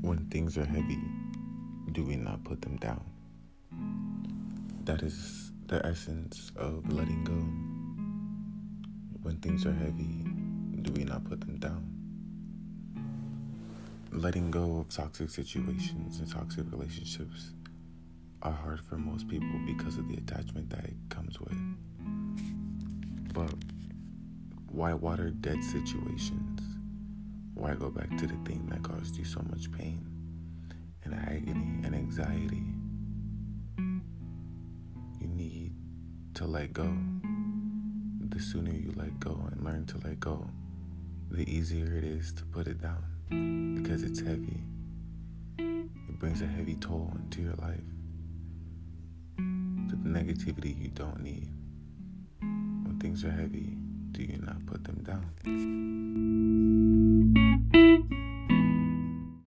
When things are heavy, do we not put them down? That is the essence of letting go. When things are heavy, do we not put them down? Letting go of toxic situations and toxic relationships are hard for most people because of the attachment that it comes with. But why water dead situations? Why go back to the thing that caused you so much pain and agony and anxiety? You need to let go. The sooner you let go and learn to let go, the easier it is to put it down because it's heavy. It brings a heavy toll into your life. The negativity you don't need. When things are heavy, do you not put them down?